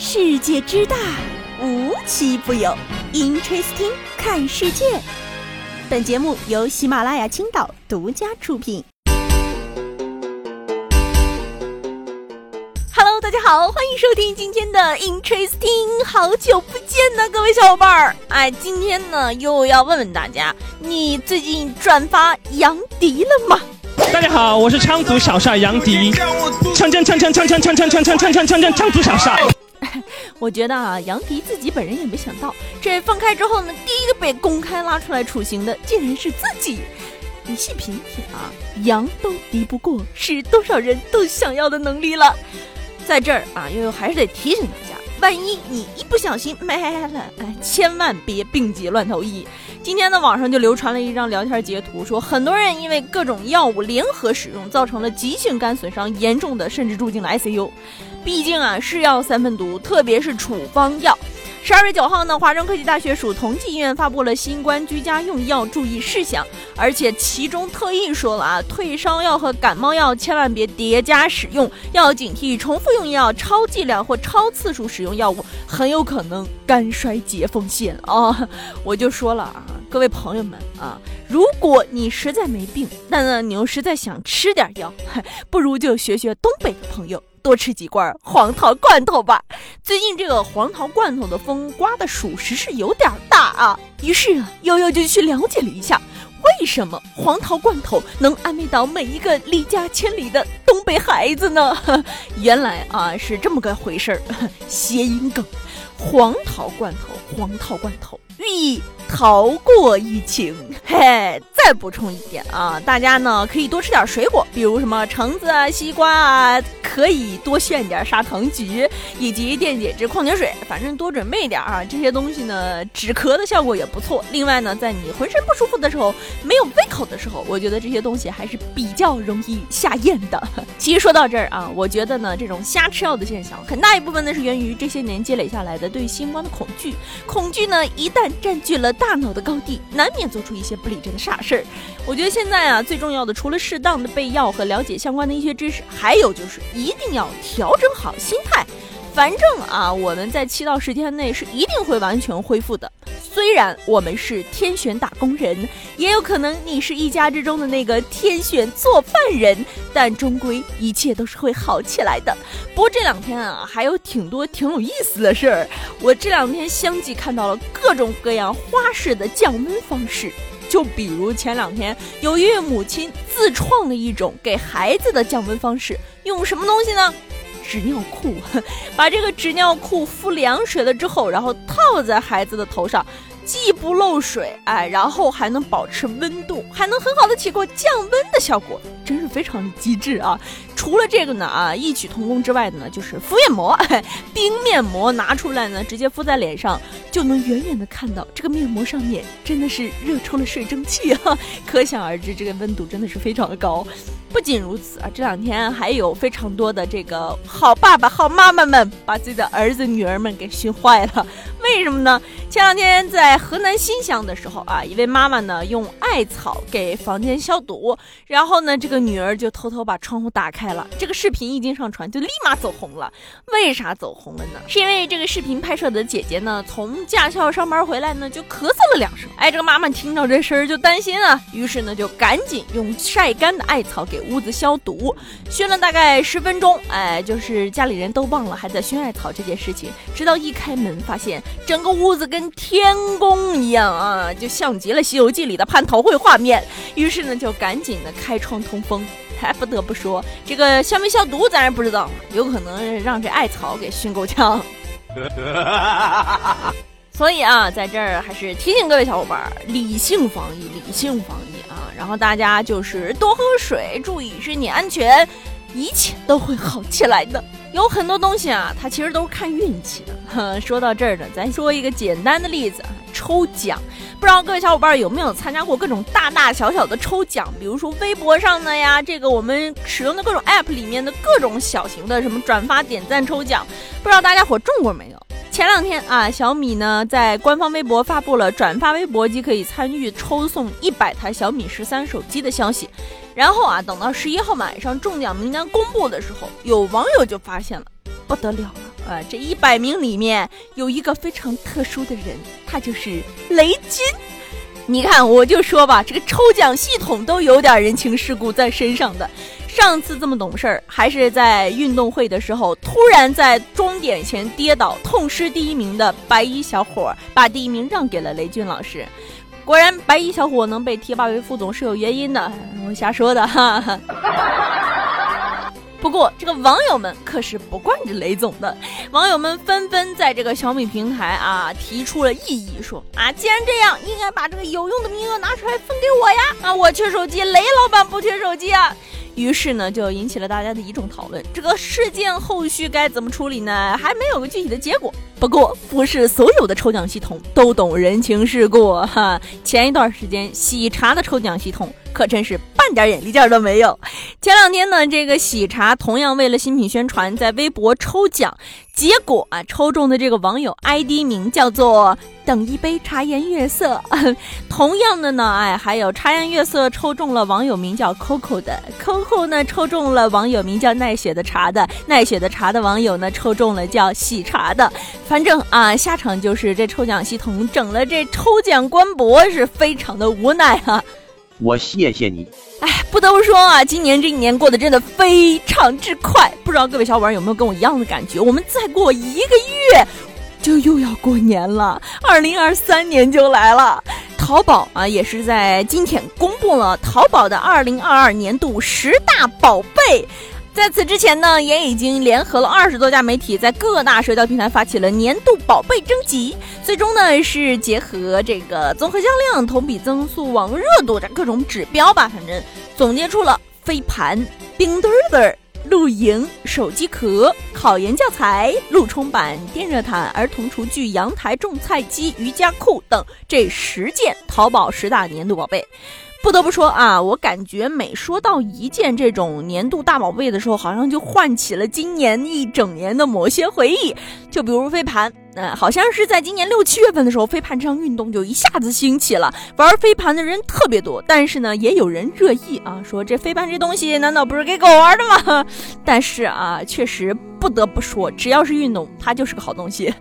世界之大，无奇不有。Interesting，看世界。本节目由喜马拉雅青岛独家出品。Hello，大家好，欢迎收听今天的 Interesting。好久不见呢，各位小伙伴儿。哎，今天呢又要问问大家，你最近转发杨迪了吗？大家好，我是昌族小帅杨迪，锵锵锵锵锵锵锵锵锵锵锵锵锵锵昌族小帅。我觉得啊，杨迪自己本人也没想到，这放开之后呢，第一个被公开拉出来处刑的，竟然是自己。你细品品啊，羊都敌不过是多少人都想要的能力了。在这儿啊，悠悠还是得提醒大家，万一你一不小心没了，哎，千万别病急乱投医。今天呢，网上就流传了一张聊天截图，说很多人因为各种药物联合使用，造成了急性肝损伤，严重的甚至住进了 ICU。毕竟啊，是药三分毒，特别是处方药。十二月九号呢，华中科技大学属同济医院发布了新冠居家用药注意事项，而且其中特意说了啊，退烧药和感冒药千万别叠加使用，要警惕重复用药、超剂量或超次数使用药物，很有可能肝衰竭风险啊！我就说了啊，各位朋友们啊，如果你实在没病，但呢你又实在想吃点药，不如就学学东北的朋友。多吃几罐黄桃罐头吧。最近这个黄桃罐头的风刮的属实是有点大啊。于是啊，悠悠就去了解了一下，为什么黄桃罐头能安慰到每一个离家千里的东北孩子呢？原来啊是这么个回事儿，谐音梗，黄桃罐头，黄桃罐头。寓意逃过疫情。嘿，再补充一点啊，大家呢可以多吃点水果，比如什么橙子啊、西瓜啊，可以多炫点砂糖橘以及电解质矿泉水，反正多准备点啊。这些东西呢止咳的效果也不错。另外呢，在你浑身不舒服的时候，没有胃口的时候，我觉得这些东西还是比较容易下咽的。其实说到这儿啊，我觉得呢，这种瞎吃药的现象，很大一部分呢是源于这些年积累下来的对新冠的恐惧。恐惧呢，一旦占据了大脑的高地，难免做出一些不理智的傻事儿。我觉得现在啊，最重要的除了适当的备药和了解相关的一些知识，还有就是一定要调整好心态。反正啊，我们在七到十天内是一定会完全恢复的。虽然我们是天选打工人，也有可能你是一家之中的那个天选做饭人，但终归一切都是会好起来的。不过这两天啊，还有挺多挺有意思的事儿。我这两天相继看到了各种各样花式的降温方式，就比如前两天有一位母亲自创了一种给孩子的降温方式，用什么东西呢？纸尿裤，把这个纸尿裤敷凉水了之后，然后套在孩子的头上，既不漏水，哎，然后还能保持温度，还能很好的起过降温的效果，真是非常的机智啊！除了这个呢，啊，异曲同工之外的呢，就是敷面膜，冰面膜拿出来呢，直接敷在脸上，就能远远的看到这个面膜上面真的是热出了水蒸气哈，可想而知，这个温度真的是非常的高。不仅如此啊，这两天还有非常多的这个好爸爸、好妈妈们把自己的儿子、女儿们给熏坏了。为什么呢？前两天在河南南新乡的时候啊，一位妈妈呢用艾草给房间消毒，然后呢这个女儿就偷偷把窗户打开了。这个视频一经上传，就立马走红了。为啥走红了呢？是因为这个视频拍摄的姐姐呢从驾校上班回来呢就咳嗽了两声。哎，这个妈妈听到这声儿就担心啊，于是呢就赶紧用晒干的艾草给。屋子消毒，熏了大概十分钟，哎，就是家里人都忘了还在熏艾草这件事情，直到一开门，发现整个屋子跟天宫一样啊，就像极了《西游记》里的蟠桃会画面。于是呢，就赶紧的开窗通风。还不得不说，这个消没消毒咱也不知道，有可能让这艾草给熏够呛。所以啊，在这儿还是提醒各位小伙伴，理性防疫，理性防疫啊！然后大家就是多喝水，注意身体安全，一切都会好起来的。有很多东西啊，它其实都是看运气的。说到这儿呢，咱说一个简单的例子，抽奖。不知道各位小伙伴有没有参加过各种大大小小的抽奖？比如说微博上的呀，这个我们使用的各种 app 里面的各种小型的什么转发点赞抽奖，不知道大家伙中过没有？前两天啊，小米呢在官方微博发布了转发微博即可以参与抽送一百台小米十三手机的消息。然后啊，等到十一号晚上中奖名单公布的时候，有网友就发现了，不得了了啊，这一百名里面有一个非常特殊的人，他就是雷军。你看，我就说吧，这个抽奖系统都有点人情世故在身上的。上次这么懂事儿，还是在运动会的时候，突然在终点前跌倒，痛失第一名的白衣小伙，把第一名让给了雷军老师。果然，白衣小伙能被提拔为副总是有原因的，我瞎说的哈。不过，这个网友们可是不惯着雷总的，网友们纷纷在这个小米平台啊提出了异议，说啊，既然这样，应该把这个有用的名额拿出来分给我呀！啊，我缺手机，雷老板不缺手机啊。于是呢，就引起了大家的一种讨论。这个事件后续该怎么处理呢？还没有个具体的结果。不过，不是所有的抽奖系统都懂人情世故哈。前一段时间，喜茶的抽奖系统可真是半点眼力劲儿都没有。前两天呢，这个喜茶同样为了新品宣传，在微博抽奖。结果啊，抽中的这个网友 ID 名叫做“等一杯茶颜悦色”。同样的呢，哎，还有茶颜悦色抽中了网友名叫 Coco 的，Coco 呢抽中了网友名叫奈雪的茶的，奈雪的茶的网友呢抽中了叫喜茶的。反正啊，下场就是这抽奖系统整了这抽奖官博是非常的无奈啊。我谢谢你。哎，不得不说啊，今年这一年过得真的非常之快。不知道各位小伙伴有没有跟我一样的感觉？我们再过一个月，就又要过年了，二零二三年就来了。淘宝啊，也是在今天公布了淘宝的二零二二年度十大宝贝。在此之前呢，也已经联合了二十多家媒体，在各大社交平台发起了年度宝贝征集。最终呢，是结合这个综合销量、同比增速、网络热度这各种指标吧，反正总结出了飞盘、冰墩墩、露营、手机壳、考研教材、路冲板、电热毯、儿童厨具、阳台种菜机、瑜伽裤等这十件淘宝十大年度宝贝。不得不说啊，我感觉每说到一件这种年度大宝贝的时候，好像就唤起了今年一整年的某些回忆。就比如飞盘，嗯，好像是在今年六七月份的时候，飞盘这项运动就一下子兴起了，玩飞盘的人特别多。但是呢，也有人热议啊，说这飞盘这东西难道不是给狗玩的吗？但是啊，确实。不得不说，只要是运动，它就是个好东西。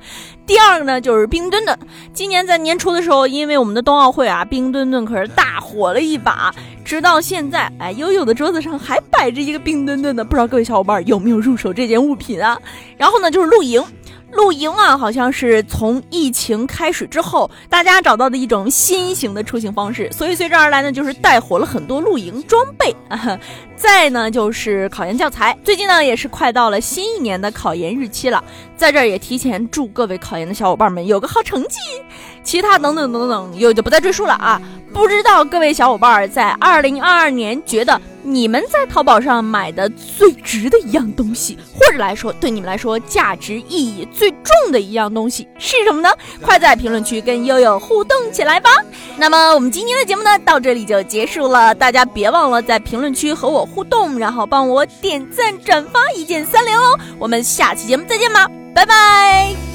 第二个呢，就是冰墩墩。今年在年初的时候，因为我们的冬奥会啊，冰墩墩可是大火了一把。直到现在，哎，悠悠的桌子上还摆着一个冰墩墩呢。不知道各位小伙伴有没有入手这件物品啊？然后呢，就是露营。露营啊，好像是从疫情开始之后，大家找到的一种新型的出行方式，所以随之而来呢，就是带火了很多露营装备。再呢，就是考研教材。最近呢，也是快到了新一年的考研日期了，在这儿也提前祝各位考研的小伙伴们有个好成绩。其他等等等等，又就不再赘述了啊。不知道各位小伙伴在二零二二年觉得你们在淘宝上买的最值的一样东西，或者来说对你们来说价值意义最重的一样东西是什么呢？快在评论区跟悠悠互动起来吧！那么我们今天的节目呢，到这里就结束了。大家别忘了在评论区和我互动，然后帮我点赞、转发，一键三连哦！我们下期节目再见吧，拜拜。